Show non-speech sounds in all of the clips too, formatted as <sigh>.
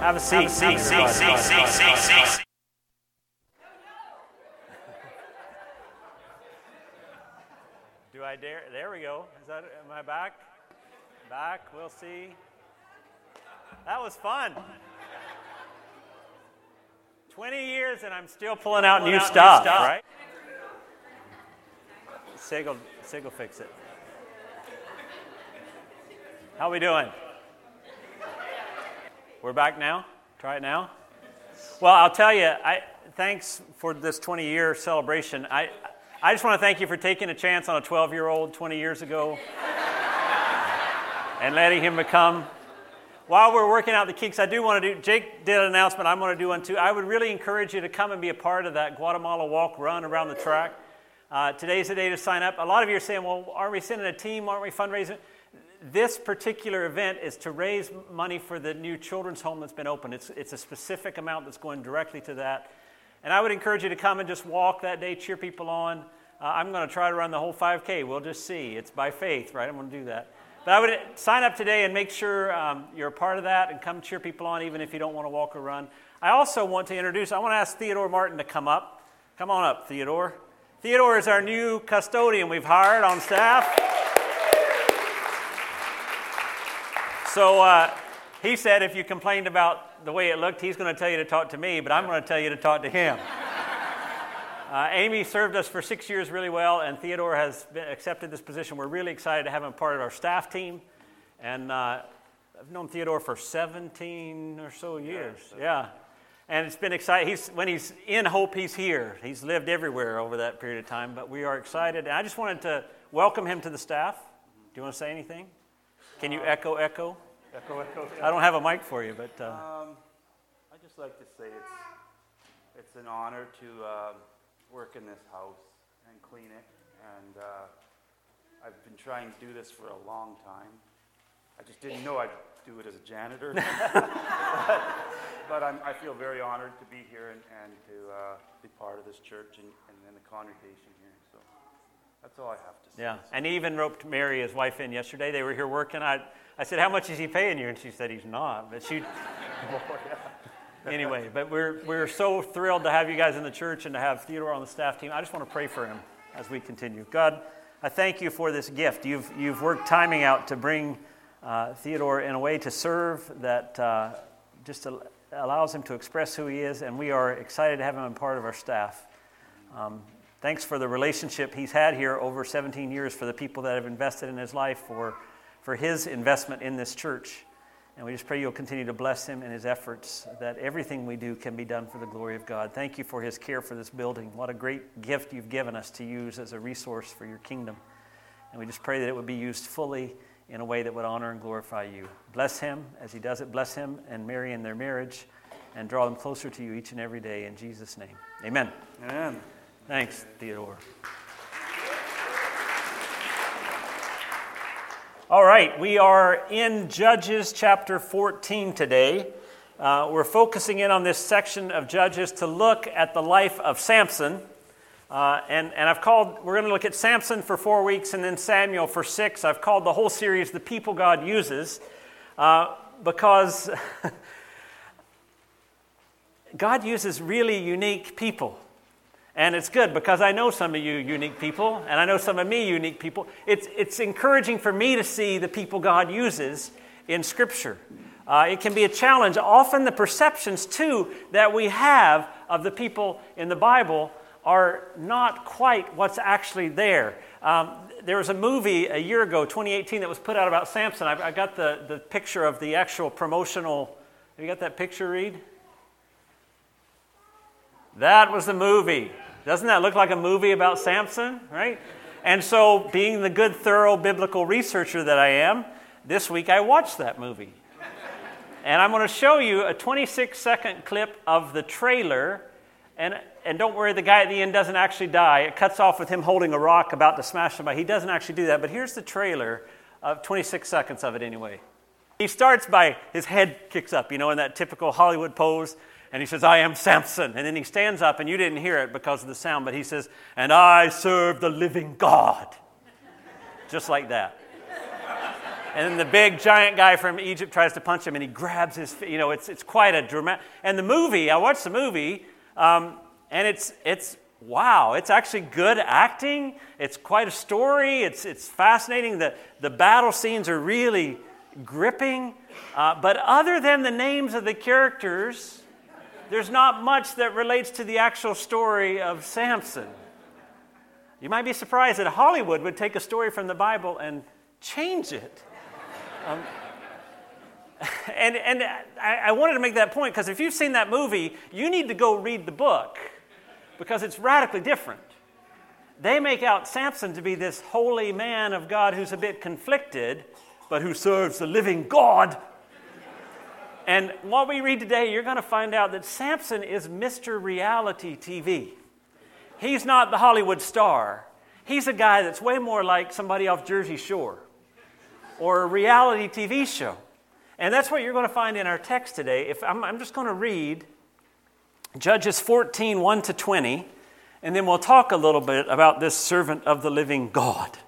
Have a seat. Seat, seat, seat, seat, seat, seat. <laughs> Do I dare? There we go. Is that, am I back? Back, we'll see. That was fun. 20 years and I'm still pulling out pulling new out stuff, new stuff, right? Sig will, Sig will fix it. How we doing? We're back now? Try it now? Well, I'll tell you, I, thanks for this 20 year celebration. I, I just want to thank you for taking a chance on a 12 year old 20 years ago <laughs> and letting him become. While we're working out the kinks, I do want to do, Jake did an announcement, I'm going to do one too. I would really encourage you to come and be a part of that Guatemala walk run around the track. Uh, today's the day to sign up. A lot of you are saying, well, aren't we sending a team? Aren't we fundraising? This particular event is to raise money for the new children's home that's been opened. It's, it's a specific amount that's going directly to that. And I would encourage you to come and just walk that day, cheer people on. Uh, I'm going to try to run the whole 5K. We'll just see. It's by faith, right? I'm going to do that. But I would sign up today and make sure um, you're a part of that and come cheer people on, even if you don't want to walk or run. I also want to introduce, I want to ask Theodore Martin to come up. Come on up, Theodore. Theodore is our new custodian we've hired on staff. So uh, he said if you complained about the way it looked, he's going to tell you to talk to me, but I'm going to tell you to talk to him. <laughs> Uh, Amy served us for six years really well, and Theodore has been, accepted this position. We're really excited to have him part of our staff team. And uh, I've known Theodore for 17 or so years. Yeah. And it's been exciting. He's, when he's in Hope, he's here. He's lived everywhere over that period of time, but we are excited. And I just wanted to welcome him to the staff. Do you want to say anything? Can you echo, echo? Echo, echo. I don't have a mic for you, but. Uh, um, I just like to say it's it's an honor to uh, work in this house and clean it, and uh, I've been trying to do this for a long time. I just didn't know I'd do it as a janitor, <laughs> <laughs> but, but i feel very honored to be here and, and to uh, be part of this church and, and the congregation here. That's all I have to say. Yeah, and he even roped Mary, his wife, in yesterday. They were here working. I, I said, "How much is he paying you?" And she said, "He's not." But she. <laughs> anyway, but we're we're so thrilled to have you guys in the church and to have Theodore on the staff team. I just want to pray for him as we continue. God, I thank you for this gift. You've you've worked timing out to bring uh, Theodore in a way to serve that uh, just allows him to express who he is, and we are excited to have him a part of our staff. Um, Thanks for the relationship he's had here over 17 years for the people that have invested in his life, for, for his investment in this church. And we just pray you'll continue to bless him in his efforts, that everything we do can be done for the glory of God. Thank you for his care for this building. What a great gift you've given us to use as a resource for your kingdom. And we just pray that it would be used fully in a way that would honor and glorify you. Bless him as he does it. Bless him and Mary in their marriage and draw them closer to you each and every day. In Jesus' name. Amen. Amen. Thanks, Theodore. All right, we are in Judges chapter 14 today. Uh, we're focusing in on this section of Judges to look at the life of Samson. Uh, and, and I've called, we're going to look at Samson for four weeks and then Samuel for six. I've called the whole series The People God Uses uh, because <laughs> God uses really unique people. And it's good because I know some of you unique people, and I know some of me unique people. It's, it's encouraging for me to see the people God uses in Scripture. Uh, it can be a challenge. Often, the perceptions, too, that we have of the people in the Bible are not quite what's actually there. Um, there was a movie a year ago, 2018, that was put out about Samson. I, I got the, the picture of the actual promotional. Have you got that picture, Reed? That was the movie. Doesn't that look like a movie about Samson, right? And so, being the good, thorough biblical researcher that I am, this week I watched that movie. And I'm going to show you a 26 second clip of the trailer. And, and don't worry, the guy at the end doesn't actually die. It cuts off with him holding a rock about to smash somebody. He doesn't actually do that. But here's the trailer of 26 seconds of it anyway. He starts by his head kicks up, you know, in that typical Hollywood pose and he says, I am Samson. And then he stands up, and you didn't hear it because of the sound, but he says, And I serve the living God. Just like that. And then the big giant guy from Egypt tries to punch him and he grabs his, you know, it's, it's quite a dramatic. And the movie, I watched the movie, um, and it's, it's wow, it's actually good acting. It's quite a story. It's, it's fascinating. The, the battle scenes are really gripping. Uh, but other than the names of the characters, there's not much that relates to the actual story of Samson. You might be surprised that Hollywood would take a story from the Bible and change it. Um, <laughs> and and I, I wanted to make that point because if you've seen that movie, you need to go read the book because it's radically different. They make out Samson to be this holy man of God who's a bit conflicted, but who serves the living God. And what we read today, you're going to find out that Samson is Mr. Reality TV. He's not the Hollywood star. He's a guy that's way more like somebody off Jersey Shore or a reality TV show. And that's what you're going to find in our text today. If I'm, I'm just going to read Judges 14, 1 to 20, and then we'll talk a little bit about this servant of the living God.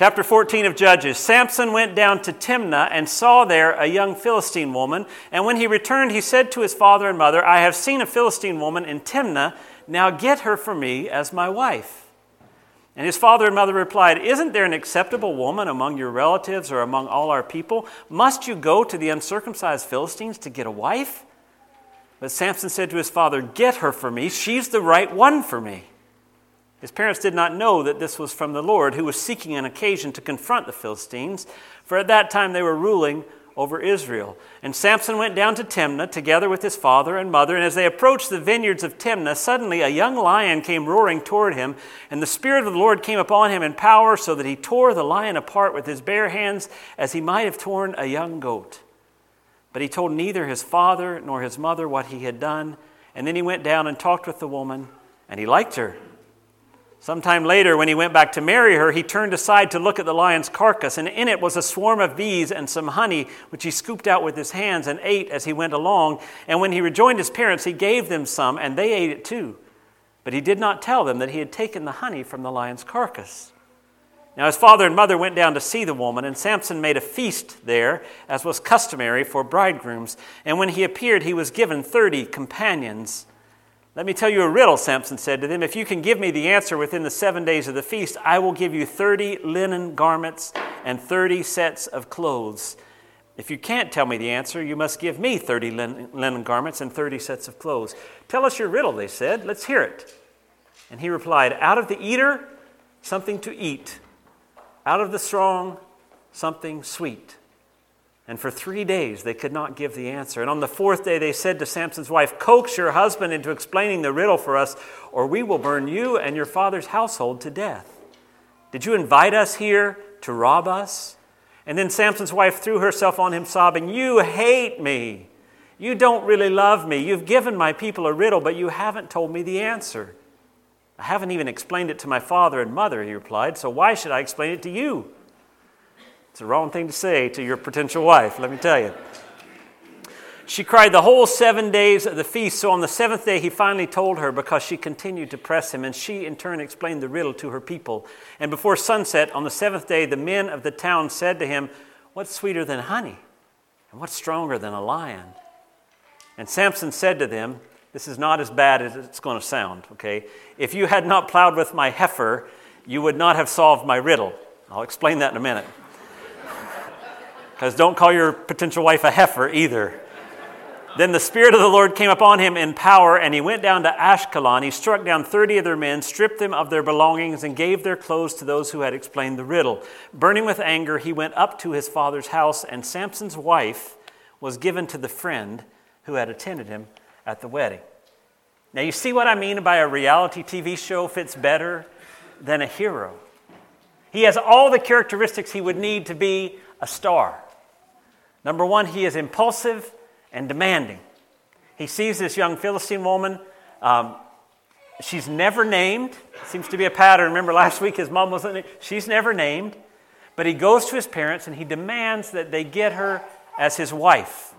Chapter 14 of Judges Samson went down to Timnah and saw there a young Philistine woman. And when he returned, he said to his father and mother, I have seen a Philistine woman in Timnah. Now get her for me as my wife. And his father and mother replied, Isn't there an acceptable woman among your relatives or among all our people? Must you go to the uncircumcised Philistines to get a wife? But Samson said to his father, Get her for me. She's the right one for me. His parents did not know that this was from the Lord, who was seeking an occasion to confront the Philistines, for at that time they were ruling over Israel. And Samson went down to Timnah together with his father and mother. And as they approached the vineyards of Timnah, suddenly a young lion came roaring toward him. And the Spirit of the Lord came upon him in power, so that he tore the lion apart with his bare hands, as he might have torn a young goat. But he told neither his father nor his mother what he had done. And then he went down and talked with the woman, and he liked her. Sometime later, when he went back to marry her, he turned aside to look at the lion's carcass, and in it was a swarm of bees and some honey, which he scooped out with his hands and ate as he went along. And when he rejoined his parents, he gave them some, and they ate it too. But he did not tell them that he had taken the honey from the lion's carcass. Now his father and mother went down to see the woman, and Samson made a feast there, as was customary for bridegrooms. And when he appeared, he was given thirty companions. Let me tell you a riddle, Samson said to them. If you can give me the answer within the seven days of the feast, I will give you 30 linen garments and 30 sets of clothes. If you can't tell me the answer, you must give me 30 linen garments and 30 sets of clothes. Tell us your riddle, they said. Let's hear it. And he replied, Out of the eater, something to eat. Out of the strong, something sweet. And for three days they could not give the answer. And on the fourth day they said to Samson's wife, Coax your husband into explaining the riddle for us, or we will burn you and your father's household to death. Did you invite us here to rob us? And then Samson's wife threw herself on him, sobbing, You hate me. You don't really love me. You've given my people a riddle, but you haven't told me the answer. I haven't even explained it to my father and mother, he replied, so why should I explain it to you? It's the wrong thing to say to your potential wife, let me tell you. She cried the whole seven days of the feast. So on the seventh day, he finally told her because she continued to press him, and she in turn explained the riddle to her people. And before sunset, on the seventh day, the men of the town said to him, What's sweeter than honey? And what's stronger than a lion? And Samson said to them, This is not as bad as it's going to sound, okay? If you had not plowed with my heifer, you would not have solved my riddle. I'll explain that in a minute. Because don't call your potential wife a heifer either. Then the Spirit of the Lord came upon him in power, and he went down to Ashkelon. He struck down 30 of their men, stripped them of their belongings, and gave their clothes to those who had explained the riddle. Burning with anger, he went up to his father's house, and Samson's wife was given to the friend who had attended him at the wedding. Now, you see what I mean by a reality TV show fits better than a hero. He has all the characteristics he would need to be a star. Number one, he is impulsive and demanding. He sees this young Philistine woman. Um, she's never named. Seems to be a pattern. Remember last week his mom wasn't. She's never named. But he goes to his parents and he demands that they get her as his wife.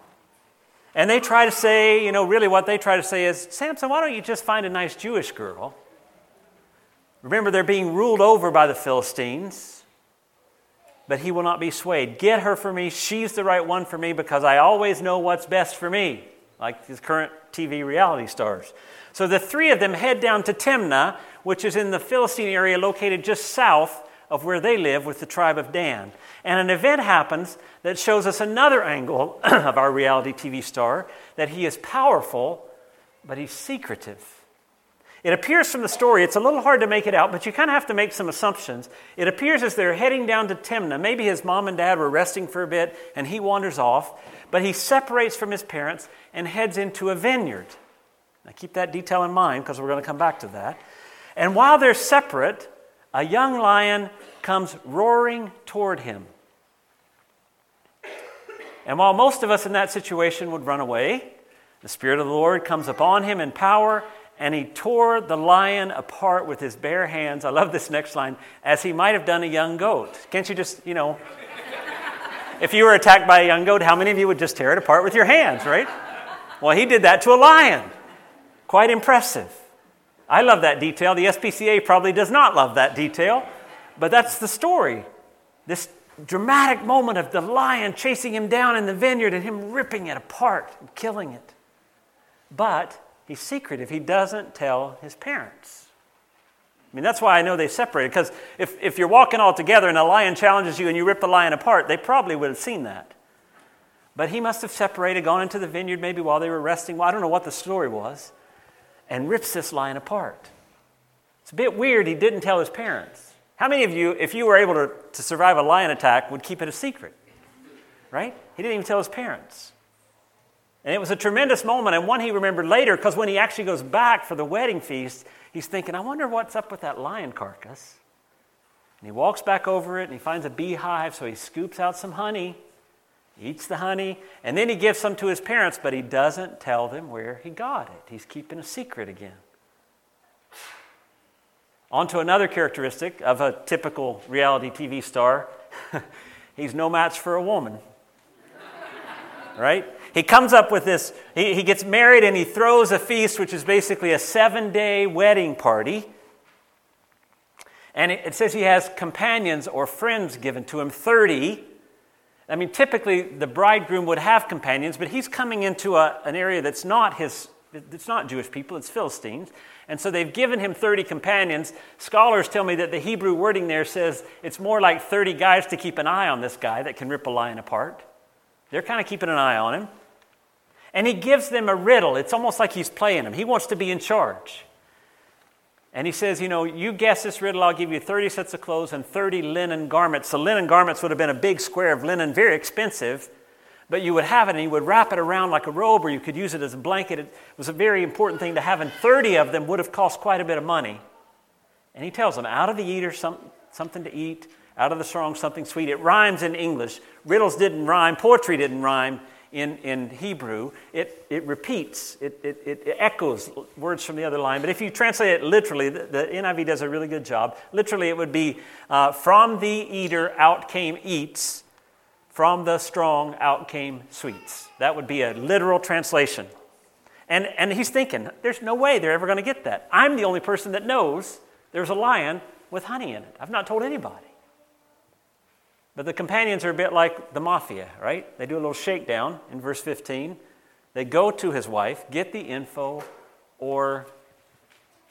And they try to say, you know, really what they try to say is, Samson, why don't you just find a nice Jewish girl? Remember, they're being ruled over by the Philistines. But he will not be swayed. Get her for me. She's the right one for me because I always know what's best for me, like these current TV reality stars. So the three of them head down to Timnah, which is in the Philistine area located just south of where they live with the tribe of Dan. And an event happens that shows us another angle <clears throat> of our reality TV star that he is powerful, but he's secretive. It appears from the story, it's a little hard to make it out, but you kind of have to make some assumptions. It appears as they're heading down to Timnah, maybe his mom and dad were resting for a bit and he wanders off, but he separates from his parents and heads into a vineyard. Now keep that detail in mind because we're going to come back to that. And while they're separate, a young lion comes roaring toward him. And while most of us in that situation would run away, the Spirit of the Lord comes upon him in power, and he tore the lion apart with his bare hands. I love this next line, as he might have done a young goat. Can't you just, you know, if you were attacked by a young goat, how many of you would just tear it apart with your hands, right? Well, he did that to a lion. Quite impressive. I love that detail. The SPCA probably does not love that detail, but that's the story. This dramatic moment of the lion chasing him down in the vineyard and him ripping it apart and killing it. But he's secretive. He doesn't tell his parents. I mean, that's why I know they separated, because if, if you're walking all together and a lion challenges you and you rip the lion apart, they probably would have seen that. But he must have separated, gone into the vineyard maybe while they were resting. Well, I don't know what the story was and rips this lion apart. It's a bit weird he didn't tell his parents. How many of you, if you were able to, to survive a lion attack, would keep it a secret? Right? He didn't even tell his parents. And it was a tremendous moment, and one he remembered later because when he actually goes back for the wedding feast, he's thinking, I wonder what's up with that lion carcass. And he walks back over it and he finds a beehive, so he scoops out some honey eats the honey, and then he gives some to his parents, but he doesn't tell them where he got it. He's keeping a secret again. On to another characteristic of a typical reality TV star <laughs> he's no match for a woman. right? He comes up with this, he, he gets married and he throws a feast, which is basically a seven day wedding party. And it, it says he has companions or friends given to him, 30. I mean, typically the bridegroom would have companions, but he's coming into a, an area that's not his, it's not Jewish people, it's Philistines. And so they've given him 30 companions. Scholars tell me that the Hebrew wording there says it's more like 30 guys to keep an eye on this guy that can rip a lion apart. They're kind of keeping an eye on him. And he gives them a riddle. It's almost like he's playing them. He wants to be in charge. And he says, You know, you guess this riddle, I'll give you 30 sets of clothes and 30 linen garments. So, linen garments would have been a big square of linen, very expensive, but you would have it and you would wrap it around like a robe or you could use it as a blanket. It was a very important thing to have, and 30 of them would have cost quite a bit of money. And he tells them, Out of the eater, some, something to eat, out of the strong, something sweet. It rhymes in English. Riddles didn't rhyme, poetry didn't rhyme in, in Hebrew, it, it repeats, it, it, it echoes words from the other line. But if you translate it literally, the, the NIV does a really good job. Literally, it would be uh, From the eater out came eats, from the strong out came sweets. That would be a literal translation. And, and he's thinking, there's no way they're ever going to get that. I'm the only person that knows there's a lion with honey in it. I've not told anybody. But the companions are a bit like the mafia, right? They do a little shakedown in verse 15. They go to his wife, get the info, or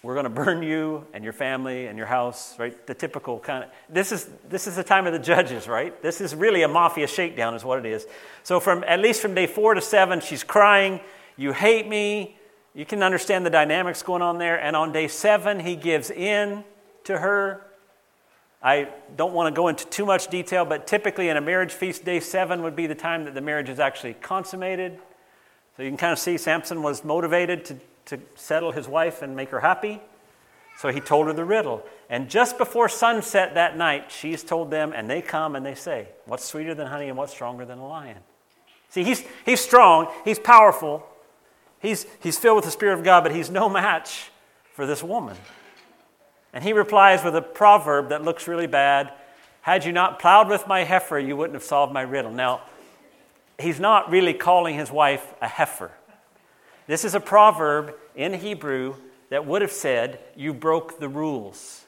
we're going <laughs> to burn you and your family and your house, right? The typical kind of. This is, this is the time of the judges, right? This is really a mafia shakedown, is what it is. So, from at least from day four to seven, she's crying, You hate me. You can understand the dynamics going on there. And on day seven, he gives in to her I don't want to go into too much detail, but typically in a marriage feast, day seven would be the time that the marriage is actually consummated. So you can kind of see Samson was motivated to, to settle his wife and make her happy. So he told her the riddle. And just before sunset that night, she's told them, and they come and they say, What's sweeter than honey and what's stronger than a lion? See, he's, he's strong, he's powerful, he's, he's filled with the Spirit of God, but he's no match for this woman. And he replies with a proverb that looks really bad Had you not plowed with my heifer, you wouldn't have solved my riddle. Now, he's not really calling his wife a heifer. This is a proverb in Hebrew that would have said, You broke the rules.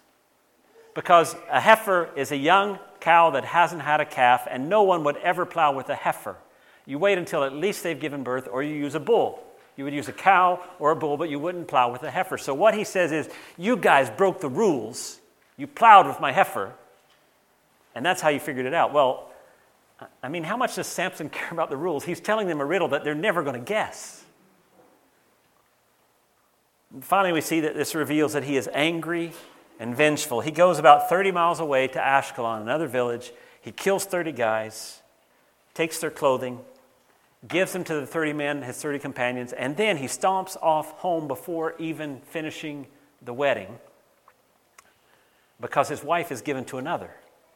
because a heifer is a young cow that hasn't had a calf, and no one would ever plow with a heifer. You wait until at least they've given birth, or you use a bull. You would use a cow or a bull, but you wouldn't plow with a heifer. So what he says is, you guys broke the rules. You plowed with my heifer, and that's how you figured it out. Well, I mean, how much does Samson <laughs> care about the rules? He's telling them a riddle that they're never going to guess. Finally, we see that this reveals that he is angry and vengeful. He goes about 30 miles away to Ashkelon, another village. He kills 30 guys, takes their clothing, gives them to the 30 men, his 30 companions, and then he stomps off home before even finishing the wedding because his wife is given to another.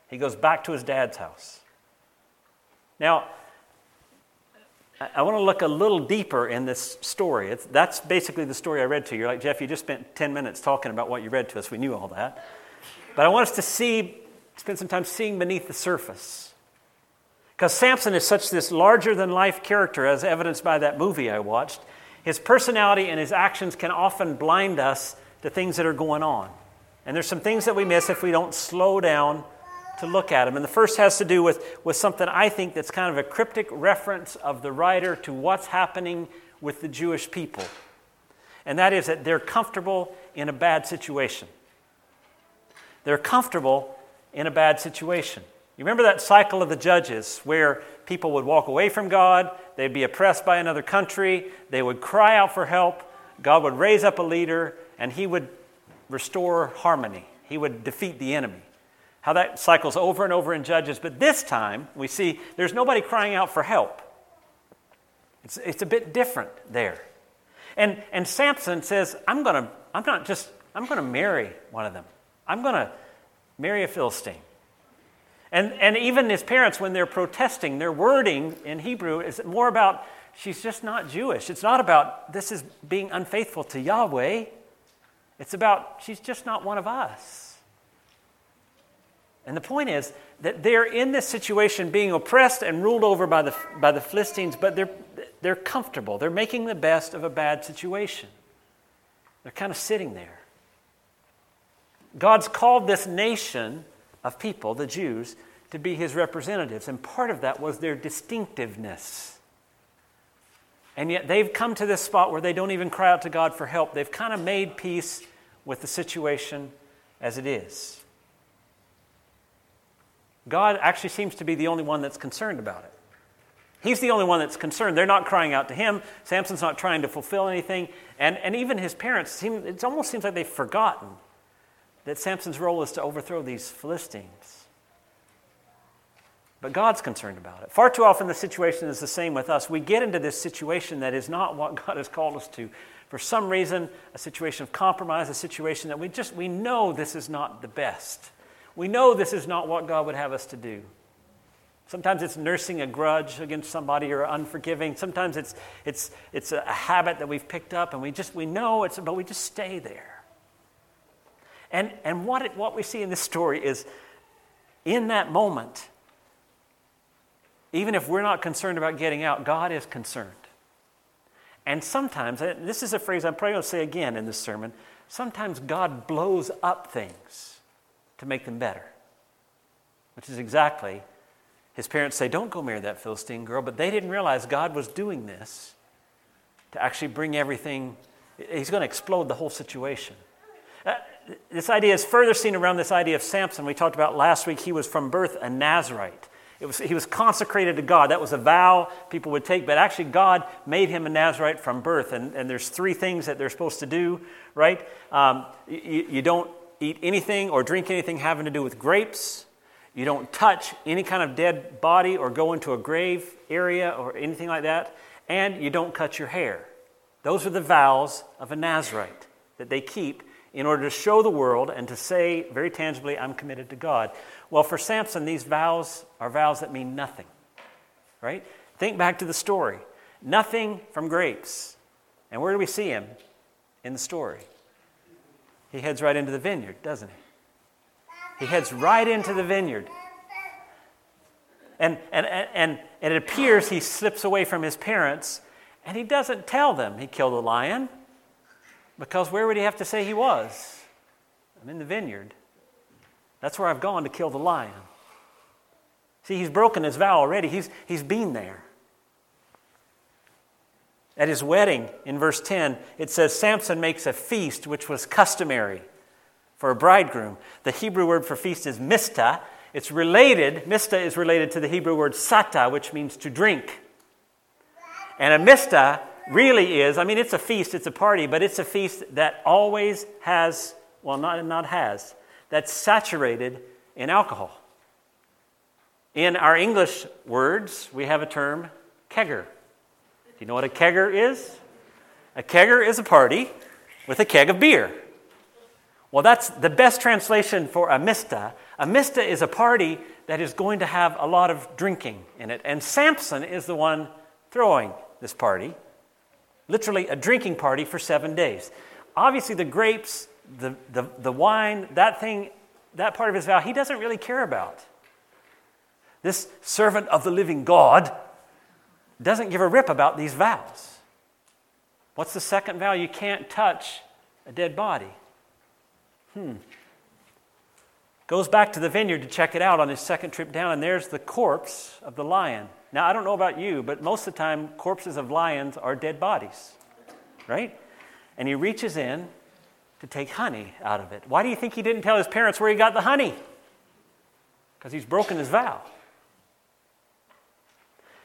He goes back to his dad's house. Now, I want to look a little deeper in this story. It's, that's basically the story I read to you. You're like, Jeff, you just spent 10 minutes talking about what you read to us. We knew all that. But I want us to see, spend some time seeing beneath the surface. Because Samson is such this larger than life character, as evidenced by that movie I watched. His personality and his actions can often blind us to things that are going on. And there's some things that we miss if we don't slow down to look at them. And the first has to do with, with something I think that's kind of a cryptic reference of the writer to what's happening with the Jewish people. And that is that they're comfortable in a bad situation. They're comfortable in a bad situation. You remember that cycle of the judges where people would walk away from God, they'd be oppressed by another country, they would cry out for help, God would raise up a leader, and he would restore harmony. He would defeat the enemy how that cycles over and over in Judges. But this time, we see there's nobody crying out for help. It's, it's a bit different there. And, and Samson says, I'm to, I'm not just, I'm going to marry one of them. I'm going to marry a Philistine. And, and even his parents, when they're protesting, their wording in Hebrew is more about she's just not Jewish. It's not about this is being unfaithful to Yahweh. It's about she's just not one of us. And the point is that they're in this situation being oppressed and ruled over by the, by the Philistines, but they're, they're comfortable. They're making the best of a bad situation. They're kind of sitting there. God's called this nation of people, the Jews, to be his representatives, and part of that was their distinctiveness. And yet they've come to this spot where they don't even cry out to God for help. They've kind of made peace with the situation as it is. God actually seems to be the only one that's concerned about it. He's the only one that's concerned. They're not crying out to him. Samson's not trying to fulfill anything. And, and even his parents, seem, it almost seems like they've forgotten that Samson's role is to overthrow these Philistines. But God's concerned about it. Far too often, the situation is the same with us. We get into this situation that is not what God has called us to. For some reason, a situation of compromise, a situation that we just we know this is not the best. We know this is not what God would have us to do. Sometimes it's nursing a grudge against somebody or unforgiving. Sometimes it's, it's, it's a habit that we've picked up and we just we know it's but we just stay there. And, and what, it, what we see in this story is in that moment, even if we're not concerned about getting out, God is concerned. And sometimes, this is a phrase I'm probably going to say again in this sermon, sometimes God blows up things to make them better. Which is exactly, his parents say, Don't go marry that Philistine girl, but they didn't realize God was doing this to actually bring everything, he's going to explode the whole situation. Uh, This idea is further seen around this idea of Samson. We talked about last week, he was from birth a Nazarite. It was, he was consecrated to God. That was a vow people would take, but actually, God made him a Nazarite from birth. And, and there's three things that they're supposed to do, right? Um, you, you, don't eat anything or drink anything having to do with grapes. You don't touch any kind of dead body or go into a grave area or anything like that. And you don't cut your hair. Those are the vows of a Nazarite that they keep in order to show the world and to say very tangibly, I'm committed to God. Well, for Samson, these vows are vows that mean nothing, right? Think back to the story. Nothing from grapes. And where do we see him? In the story he heads right into the vineyard, doesn't he? He heads right into the vineyard. And, and, and, and it appears he slips away from his parents and he doesn't tell them he killed a lion because where would he have to say he was? I'm in the vineyard. That's where I've gone to kill the lion. See, he's broken his vow already. He's, he's been there. At his wedding, in verse 10, it says Samson makes a feast which was customary for a bridegroom. The Hebrew word for feast is mista. It's related, mista is related to the Hebrew word sata, which means to drink. And a mista really is, I mean, it's a feast, it's a party, but it's a feast that always has, well, not, not has, that's saturated in alcohol. In our English words, we have a term, kegger. Do you know what a kegger is? A kegger is a party with a keg of beer. Well, that's the best translation for a mista. A mista is a party that is going to have a lot of drinking in it. And Samson is the one throwing this party, literally a drinking party for seven days. Obviously, the grapes, the, the, the wine, that thing, that part of his vow, he doesn't really care about. This servant of the living God doesn't give a rip about these vows. What's the second vow? You can't touch a dead body. Hmm. Goes back to the vineyard to check it out on his second trip down, and there's the corpse of the lion. Now, I don't know about you, but most of the time, corpses of lions are dead bodies, right? And he reaches in to take honey out of it. Why do you think he didn't tell his parents where he got the honey? Because he's broken his vow.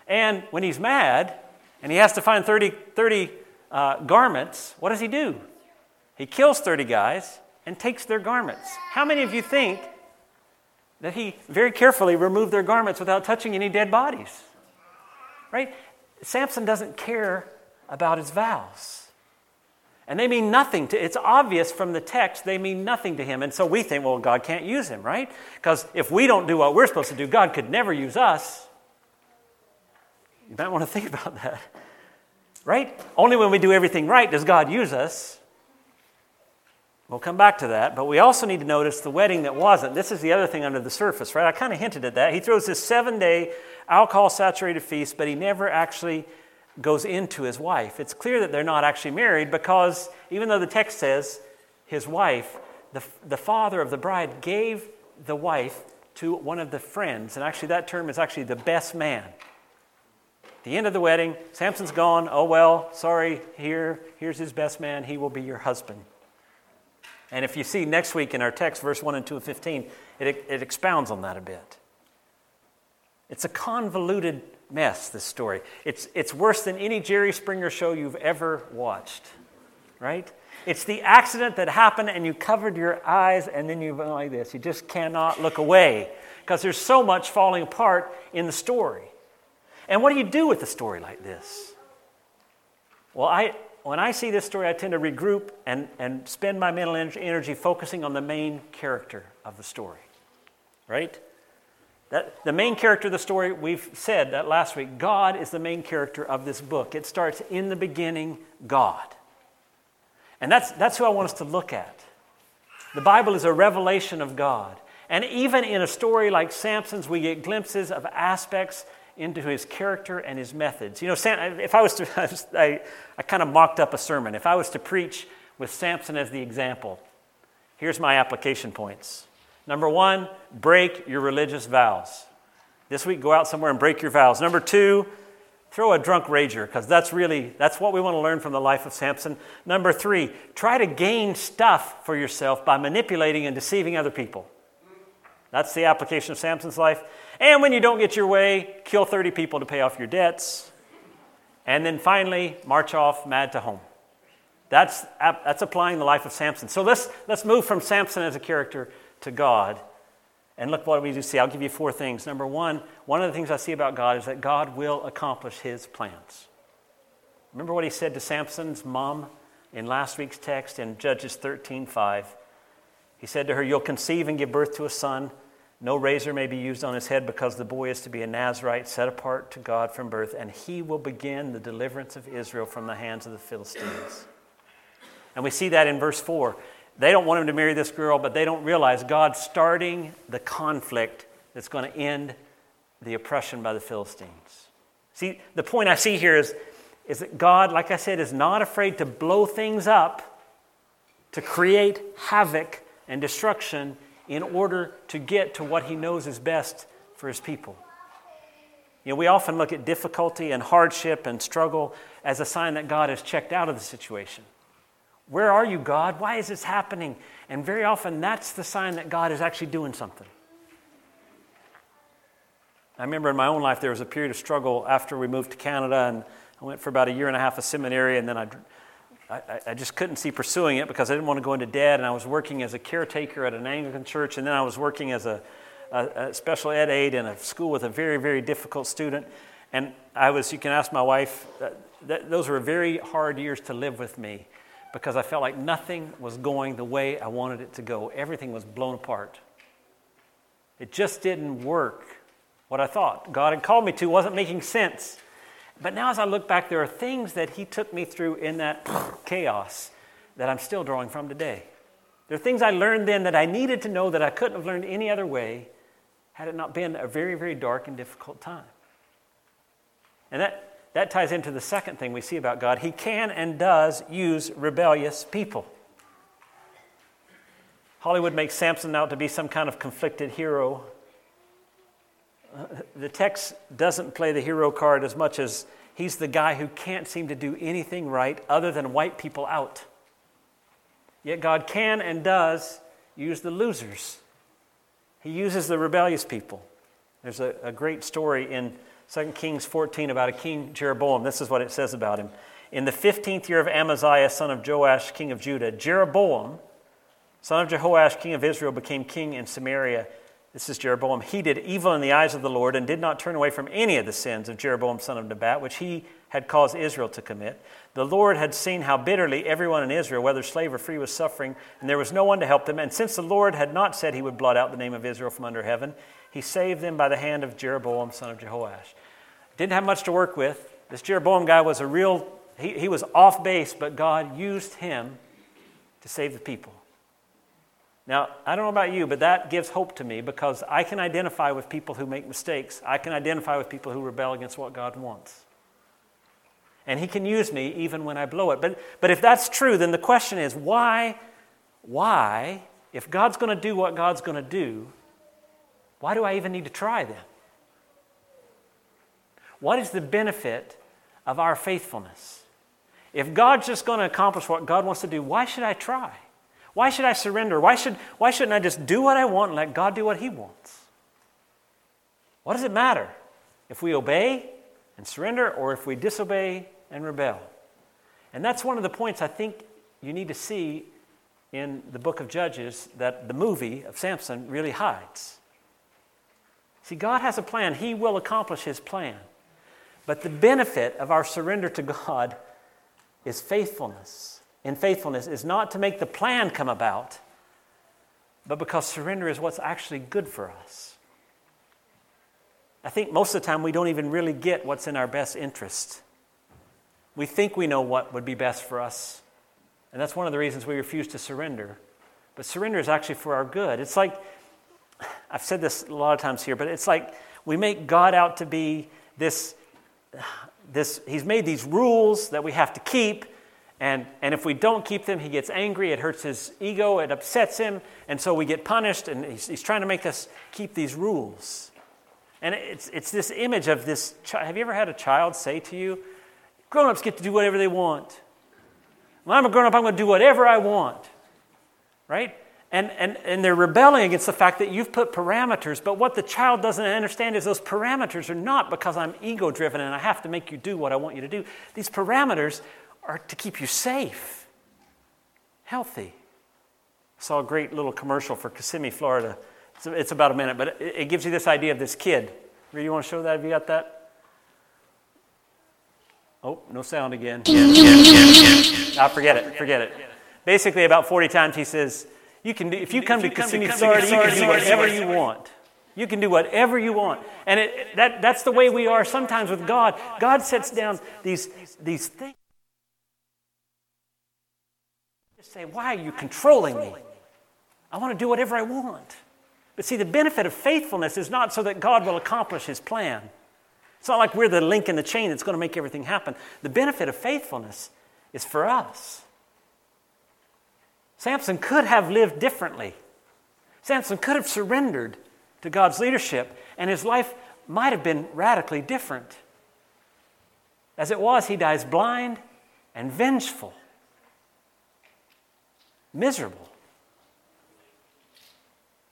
And when he's mad and he has to find 30, 30 uh, garments, what does he do? He kills 30 guys and takes their garments. How many of you think that he very carefully removed their garments without touching any dead bodies? Right? Samson doesn't care about his vows. And they mean nothing to it's obvious from the text they mean nothing to him. And so we think, well, God can't use him, right? Because if we don't do what we're supposed to do, God could never use us. You might want to think about that. Right? Only when we do everything right does God use us. We'll come back to that, but we also need to notice the wedding that wasn't. This is the other thing under the surface, right? I kind of hinted at that. He throws this seven day alcohol saturated feast, but he never actually goes into his wife. It's clear that they're not actually married because even though the text says his wife, the, the father of the bride gave the wife to one of the friends. And actually, that term is actually the best man the end of the wedding, Samson's gone. Oh, well, sorry, here, here's his best man. He will be your husband. And if you see next week in our text, verse 1 and 2 of 15, it, it expounds on that a bit. It's a convoluted mess, this story. It's, it's worse than any Jerry Springer show you've ever watched, right? It's the accident that happened and you covered your eyes and then you went like this. You just cannot look away because there's so much falling apart in the story. And what do you do with a story like this? Well, I, when I see this story, I tend to regroup and, and spend my mental energy focusing on the main character of the story. Right? That, the main character of the story, we've said that last week, God is the main character of this book. It starts in the beginning, God. And that's, that's who I want us to look at. The Bible is a revelation of God. And even in a story like Samson's, we get glimpses of aspects into his character and his methods. You know, if I was to, <laughs> I, I kind of mocked up a sermon. If I was to preach with Samson as the example, here's my application points. Number one, break your religious vows. This week, go out somewhere and break your vows. Number two, throw a drunk rager because that's really that's what we want to learn from the life of samson number three try to gain stuff for yourself by manipulating and deceiving other people that's the application of samson's life and when you don't get your way, kill 30 people to pay off your debts. And then finally, march off mad to home. That's, that's applying the life of Samson. So let's, let's move from Samson as a character to God. And look what we do see. I'll give you four things. Number one, one of the things I see about God is that God will accomplish his plans. Remember what he said to Samson's mom in last week's text in Judges 13 5. He said to her, You'll conceive and give birth to a son. No razor may be used on his head because the boy is to be a Nazarite set apart to God from birth, and he will begin the deliverance of Israel from the hands of the Philistines. And we see that in verse 4. They don't want him to marry this girl, but they don't realize God's starting the conflict that's going to end the oppression by the Philistines. See, the point I see here is, is that God, like I said, is not afraid to blow things up to create havoc and destruction in order to get to what he knows is best for his people. You know, we often look at difficulty and hardship and struggle as a sign that God has checked out of the situation. Where are you, God? Why is this happening? And very often that's the sign that God is actually doing something. I remember in my own life there was a period of struggle after we moved to Canada, and I went for about a year and a half of seminary, and then I, I, I just couldn't see pursuing it because I didn't want to go into debt, and I was working as a caretaker at an Anglican church, and then I was working as a a, a special ed aide in a school with a very, very difficult student. And I was, you can ask my wife, that, that, those were very hard years to live with me because I felt like nothing was going the way I wanted it to go. Everything was blown apart. It just didn't work. What I thought God had called me to wasn't making sense. But now, as I look back, there are things that He took me through in that <laughs> chaos that I'm still drawing from today. There are things I learned then that I needed to know that I couldn't have learned any other way had it not been a very, very dark and difficult time. And that, that ties into the second thing we see about God. He can and does use rebellious people. Hollywood makes Samson out to be some kind of conflicted hero. the text doesn't play the hero card as much as he's the guy who can't seem to do anything right other than wipe people out. Yet God can and does use the losers. He uses the rebellious people. There's a, a great story in 2 Kings 14 about a king, Jeroboam. This is what it says about him. In the 15th year of Amaziah, son of Joash, king of Judah, Jeroboam, son of Jehoash, king of Israel, became king in Samaria. This is Jeroboam. He did evil in the eyes of the Lord and did not turn away from any of the sins of Jeroboam, son of Nebat, which he had caused Israel to commit. The Lord had seen how bitterly everyone in Israel, whether slave or free, was suffering, and there was no one to help them. And since the Lord had not said he would blot out the name of Israel from under heaven, he saved them by the hand of Jeroboam, son of Jehoash. Didn't have much to work with. This Jeroboam guy was a real, he, he was off base, but God used him to save the people. Now, I don't know about you, but that gives hope to me because I can identify with people who make mistakes. I can identify with people who rebel against what God wants. And He can use me even when I blow it. But, but if that's true, then the question is why, why, if God's going to do what God's going to do, why do I even need to try then? What is the benefit of our faithfulness? If God's just going to accomplish what God wants to do, why should I try? Why should I surrender? Why, should, why shouldn't I just do what I want and let God do what He wants? What does it matter if we obey and surrender or if we disobey and rebel. And that's one of the points I think you need to see in the book of Judges that the movie of Samson really hides. See, God has a plan, He will accomplish His plan. But the benefit of our surrender to God is faithfulness. And faithfulness is not to make the plan come about, but because surrender is what's actually good for us. I think most of the time we don't even really get what's in our best interest. We think we know what would be best for us, and that's one of the reasons we refuse to surrender. But surrender is actually for our good. It's like, I've said this a lot of times here, but it's like we make God out to be this, this He's made these rules that we have to keep, and, and if we don't keep them, He gets angry, it hurts His ego, it upsets Him, and so we get punished, and He's, he's trying to make us keep these rules. And it's, it's this image of this. Have you ever had a child say to you, Grown ups get to do whatever they want? When I'm a grown up, I'm going to do whatever I want. Right? And, and, and they're rebelling against the fact that you've put parameters. But what the child doesn't understand is those parameters are not because I'm ego driven and I have to make you do what I want you to do. These parameters are to keep you safe, healthy. I saw a great little commercial for Kissimmee, Florida it's, it's about a minute, but it, it gives you this idea of this kid. Really, you want to show that? Have you got that? Oh, no sound again. Ah, forget it. Forget it. Basically, about 40 times he says, you can do, if you come if you to Kissimmee, Florida, you can do whatever you want. You can do whatever you want. And it, that, that's the way we are sometimes with God. God sets down these, these things. Just say, why are you controlling me? I want to do whatever I want. But see, the benefit of faithfulness is not so that God will accomplish his plan. It's not like we're the link in the chain that's going to make everything happen. The benefit of faithfulness is for us. Samson could have lived differently. Samson could have surrendered to God's leadership, and his life might have been radically different. As it was, he dies blind and vengeful, miserable.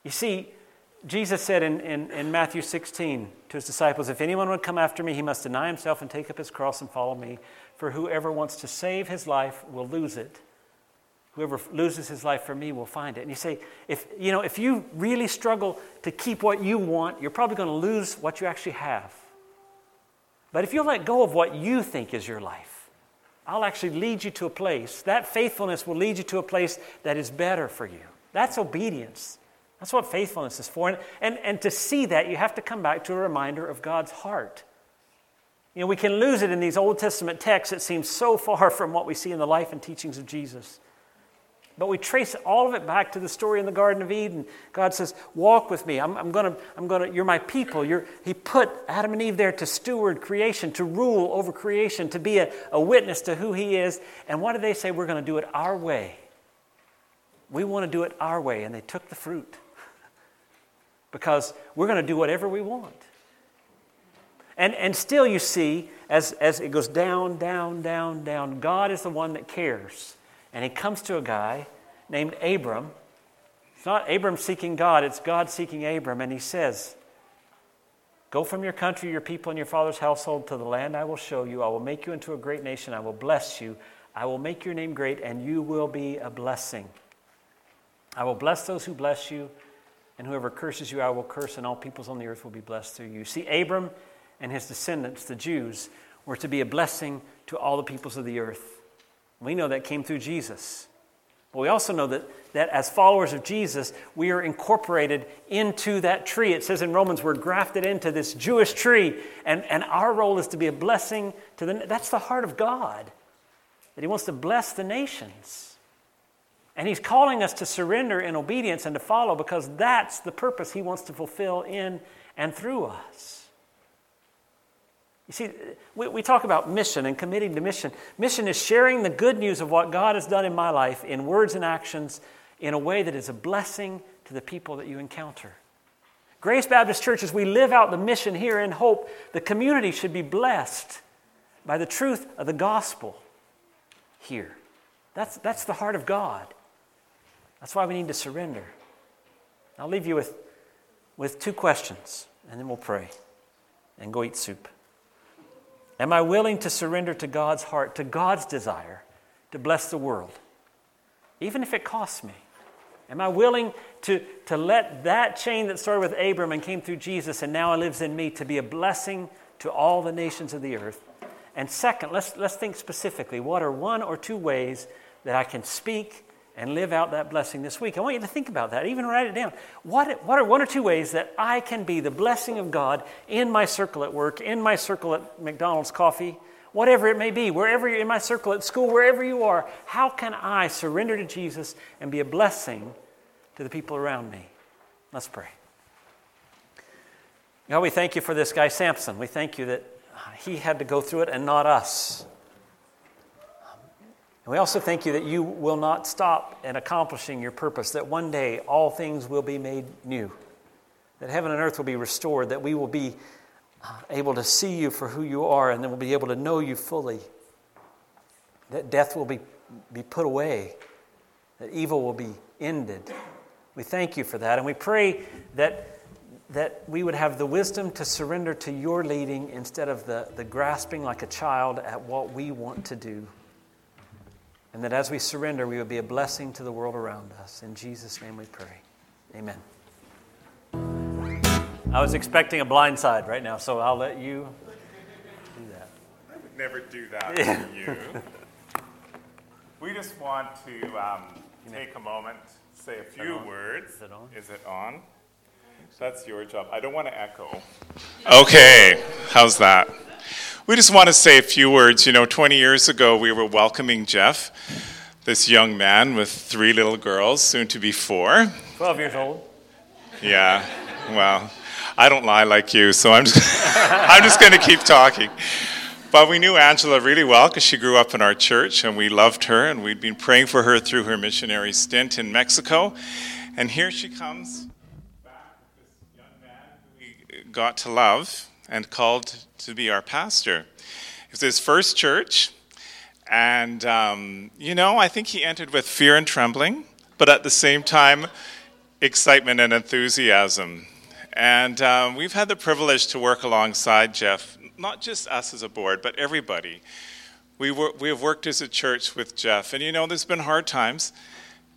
You see, Jesus said in, in, in, Matthew 16 to his disciples, If anyone would come after me, he must deny himself and take up his cross and follow me. For whoever wants to save his life will lose it. Whoever loses his life for me will find it. And you say, if you know, if you really struggle to keep what you want, you're probably going to lose what you actually have. But if you let go of what you think is your life, I'll actually lead you to a place. That faithfulness will lead you to a place that is better for you. That's obedience. That's what faithfulness is for. And, and, and to see that, you have to come back to a reminder of God's heart. You know, we can lose it in these Old Testament texts that seem so far <laughs> from what we see in the life and teachings of Jesus. But we trace all of it back to the story in the Garden of Eden. God says, Walk with me. I'm, I'm going to, I'm gonna, you're my people. You're, he put Adam and Eve there to steward creation, to rule over creation, to be a, a witness to who He is. And what did they say? We're going to do it our way. We want to do it our way. And they took the fruit <laughs> because we're going to do whatever we want. And, and still, you see, as, as it goes down, down, down, down, God is the one that cares. And he comes to a guy named Abram. It's not Abram seeking God, it's God seeking Abram. And he says, Go from your country, your people, and your father's household to the land I will show you. I will make you into a great nation. I will bless you. I will make your name great, and you will be a blessing. I will bless those who bless you and whoever curses you, I will curse, and all peoples on the earth will be blessed through you. See, Abram and his descendants, the Jews, were to be a blessing to all the peoples of the earth. We know that came through Jesus. But we also know that, that as followers of Jesus, we are incorporated into that tree. It says in Romans, we're grafted into this Jewish tree, and, and our role is to be a blessing to the. That's the heart of God, that He wants to bless the nations. And he's calling us to surrender in obedience and to follow because that's the purpose he wants to fulfill in and through us. You see, we, we talk about mission and committing to mission. Mission is sharing the good news of what God has done in my life in words and actions in a way that is a blessing to the people that you encounter. Grace Baptist Church, as we live out the mission here in hope, the community should be blessed by the truth of the gospel here. That's, that's the heart of God. That's why we need to surrender. I'll leave you with, with two questions, and then we'll pray and go eat soup. Am I willing to surrender to God's heart, to God's desire to bless the world, even if it costs me? Am I willing to, to let that chain that started with Abram and came through Jesus and now lives in me to be a blessing to all the nations of the earth? And second, let's, let's think specifically what are one or two ways that I can speak and live out that blessing this week. I want you to think about that, even write it down. What, what are one or two ways that I can be the blessing of God in my circle at work, in my circle at McDonald's coffee, whatever it may be, wherever you're in my circle at school, wherever you are, how can I surrender to Jesus and be a blessing to the people around me? Let's pray. God, we thank you for this guy, Samson. We thank you that he had to go through it and not us. And we also thank you that you will not stop in accomplishing your purpose, that one day all things will be made new, that heaven and earth will be restored, that we will be uh, able to see you for who you are, and then we'll be able to know you fully, that death will be, be put away, that evil will be ended. We thank you for that, and we pray that, that we would have the wisdom to surrender to your leading instead of the, the grasping like a child at what we want to do. And that as we surrender, we would be a blessing to the world around us. In Jesus' name we pray. Amen. I was expecting a blind side right now, so I'll let you do that. I would never do that <laughs> yeah. to you. we just want to um, take a moment, say a few words. Is it on? Is it on? That's your job. I don't want to echo. Okay, how's that? We just want to say a few words. You know, 20 years ago, we were welcoming Jeff, this young man with three little girls, soon to be four. 12 years old. Yeah, well, I don't lie like you, so I'm just, <laughs> I'm just going to keep talking. But we knew Angela really well because she grew up in our church and we loved her and we'd been praying for her through her missionary stint in Mexico. And here she comes back this young man who we got to love and called to be our pastor. It was his first church. And, um, you know, I think he entered with fear and trembling, but at the same time, excitement and enthusiasm. And um, we've had the privilege to work alongside Jeff, not just us as a board, but everybody. We, we have worked as a church with Jeff. And, you know, there's been hard times,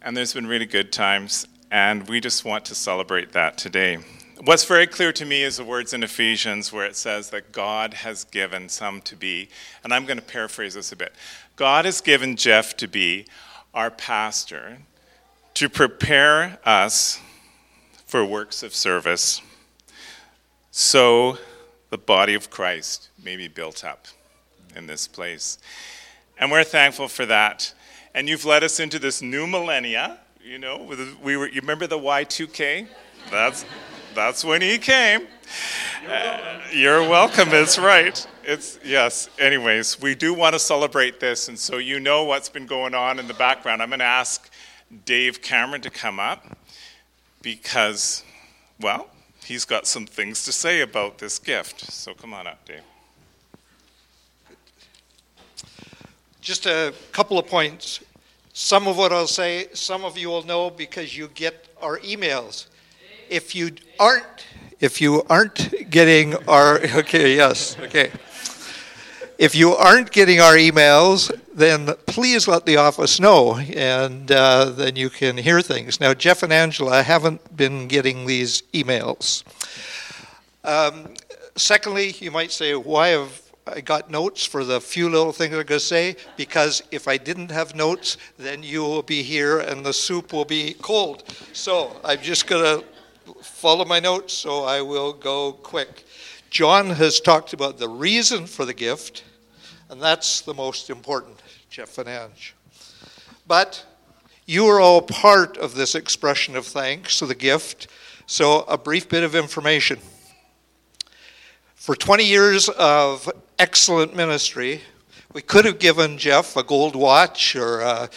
and there's been really good times, and we just want to celebrate that today. What's very clear to me is the words in Ephesians where it says that God has given some to be, and I'm going to paraphrase this a bit. God has given Jeff to be our pastor to prepare us for works of service so the body of Christ may be built up in this place. And we're thankful for that. And you've led us into this new millennia. You know, we were, you remember the Y2K? That's, that's when he came. You're welcome, it's right. It's, yes, anyways, we do want to celebrate this. And so you know what's been going on in the background. I'm going to ask Dave Cameron to come up because, well, he's got some things to say about this gift. So come on up, Dave. Just a couple of points. Some of what I'll say, some of you will know because you get our emails. If you aren't, if you aren't getting our, <laughs> okay, yes, okay. If you aren't getting our emails, then please let the office know, and uh, then you can hear things. Now, Jeff and Angela haven't been getting these emails. Um, secondly, you might say, why have I got notes for the few little things I'm going to say? Because if I didn't have notes, then you will be here and the soup will be cold. So I'm just going to follow my notes, so I will go quick. John has talked about the reason for the gift, and that's the most important, Jeff and Ange. But you are all part of this expression of thanks, so the gift. So, a brief bit of information. For 20 years of excellent ministry, we could have given Jeff a gold watch or a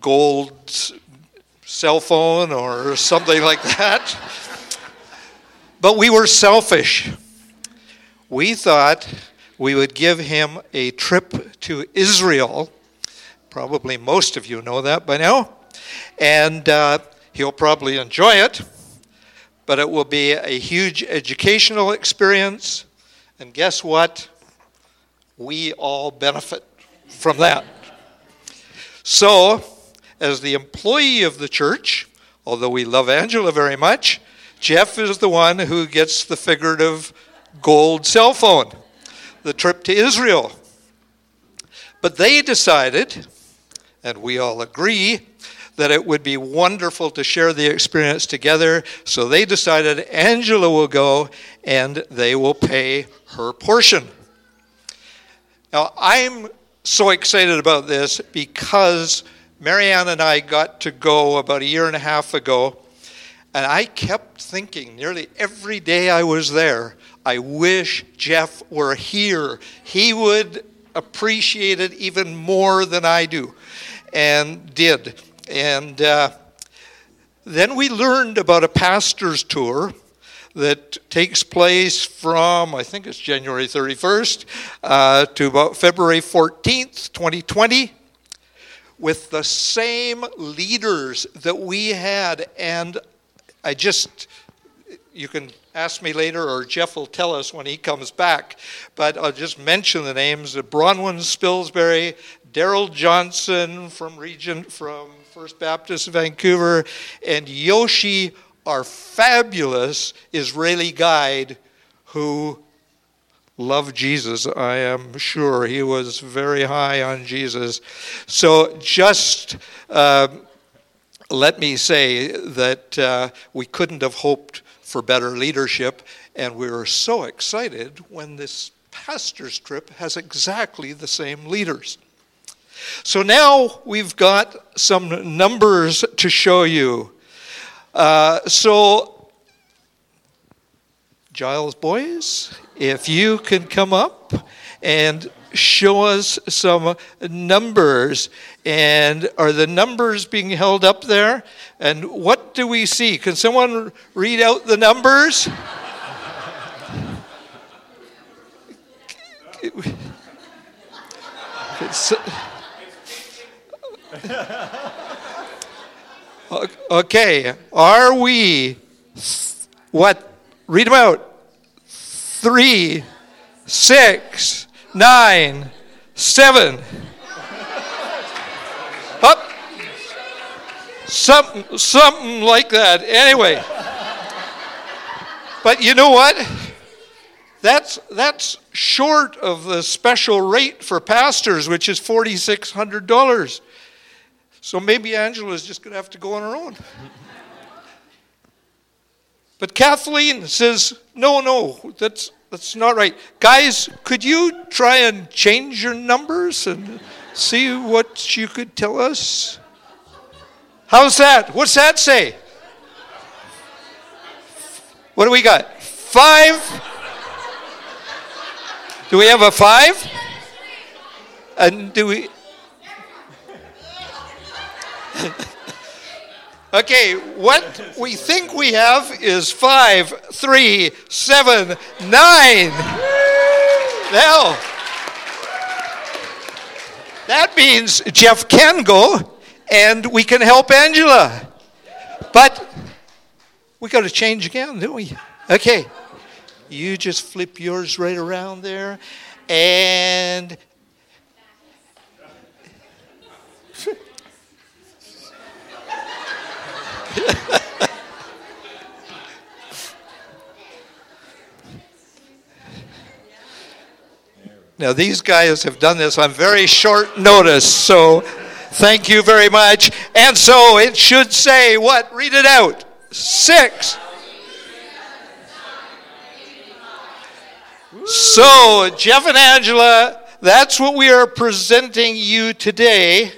gold cell phone or something like <laughs> that. But we were selfish. We thought we would give him a trip to Israel. Probably most of you know that by now. And uh, he'll probably enjoy it, but it will be a huge educational experience. And guess what? We all benefit from that. So, as the employee of the church, although we love Angela very much, Jeff is the one who gets the figurative gold cell phone, the trip to Israel. But they decided, and we all agree, that it would be wonderful to share the experience together. So they decided Angela will go and they will pay her portion. Now, I'm so excited about this because Marianne and I got to go about a year and a half ago and I kept thinking nearly every day I was there, I wish Jeff were here. He would appreciate it even more than I do, and did. And uh, then we learned about a pastor's tour that takes place from, I think it's January 31st, uh, to about February 14th, 2020 with the same leaders that we had. And I just, you can ask me later, or Jeff will tell us when he comes back, but I'll just mention the names of Bronwyn Spilsbury, Darrell Johnson from Regent, from First Baptist Vancouver, and Yoshi, our fabulous Israeli guide who loved Jesus. I am sure he was very high on Jesus. So just. Uh, let me say that uh, we couldn't have hoped for better leadership, and we were so excited when this pastor's trip has exactly the same leaders. So now we've got some numbers to show you. Uh, so, Giles boys, if you can come up, and show us some numbers. And are the numbers being held up there? And what do we see? Can someone read out the numbers? okay, are we what? Read them out. Three, six, nine, seven. Up. Something, something like that. Anyway. But you know what? That's, that's short of the special rate for pastors, which is $4,600. So maybe Angela's just going to have to go on her own. But Kathleen says, no, no, that's, that's not right. Guys, could you try and change your numbers and see what you could tell us? How's that? What's that say? What do we got? Five? Do we have a five? And do we. <laughs> okay, what we think we have is five, three, seven, nine. Now, that means Jeff can go and we can help Angela. But we got to change again, don't we? Okay. You just flip yours right around there and <laughs> Now, these guys have done this on very short notice, so thank you very much. And so it should say what? Read it out. Six. So, Jeff and Angela, that's what we are presenting you today.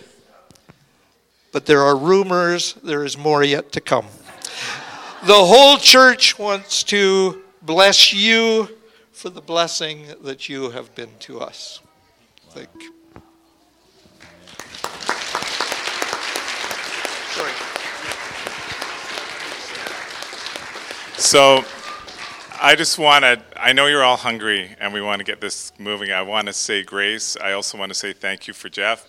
But there are rumors, there is more yet to come. The whole church wants to bless you for the blessing that you have been to us. Thank you. Sorry. So I just want to, I know you're all hungry and we want to get this moving. I want to say grace. I also want to say thank you for Jeff.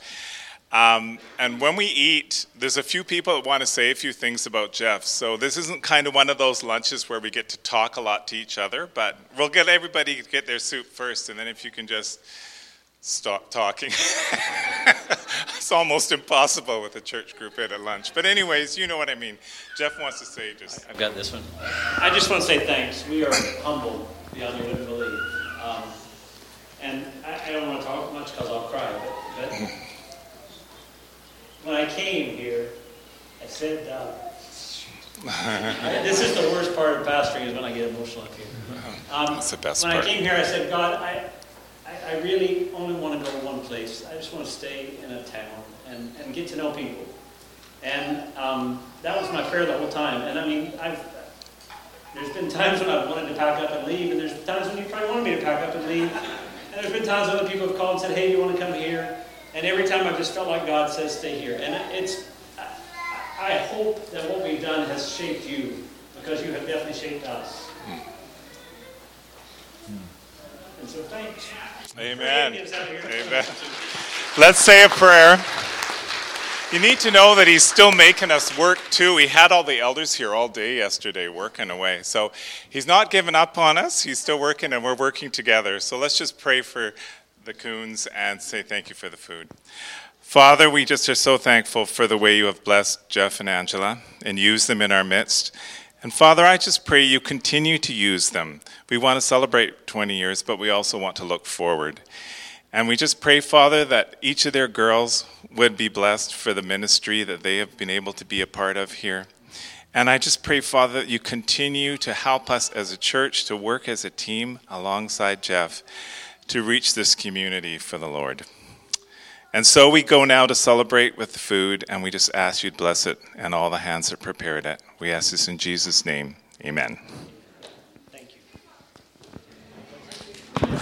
Um, and when we eat, there's a few people that want to say a few things about Jeff. So this isn't kind of one of those lunches where we get to talk a lot to each other, but we'll get everybody to get their soup first, and then if you can just stop talking. <laughs> it's almost impossible with a church group at a lunch. But anyways, you know what I mean. Jeff wants to say just. I've got this one. I just want to say thanks. We are humbled beyond you would believe. Um, and I, I, don't want to talk much because I'll cry, but, but when I came here, I said, uh, this is the worst part of pastoring is when I get emotional up here. Um, That's the best when part. I came here, I said, God, I, I, I really only want to go to one place. I just want to stay in a town and, and get to know people. And um, that was my prayer the whole time. And I mean, I've, there's been times when I've wanted to pack up and leave, and there's times when you probably wanted me to pack up and leave. And there's been times when other people have called and said, hey, do you want to come here? And every time I've just felt like God says, stay here. And it's, I hope that what we've done has shaped you because you have definitely shaped us. And so thanks. Amen. Amen. Let's say a prayer. You need to know that he's still making us work too. He had all the elders here all day yesterday working away. So he's not giving up on us. He's still working and we're working together. So let's just pray for the coons and say thank you for the food. Father, we just are so thankful for the way you have blessed Jeff and Angela and used them in our midst. And Father, I just pray you continue to use them. We want to celebrate 20 years, but we also want to look forward. And we just pray, Father, that each of their girls would be blessed for the ministry that they have been able to be a part of here. And I just pray, Father, that you continue to help us as a church to work as a team alongside Jeff to reach this community for the Lord. And so we go now to celebrate with the food, and we just ask you to bless it and all the hands that prepared it. We ask this in Jesus' name. Amen. Thank you.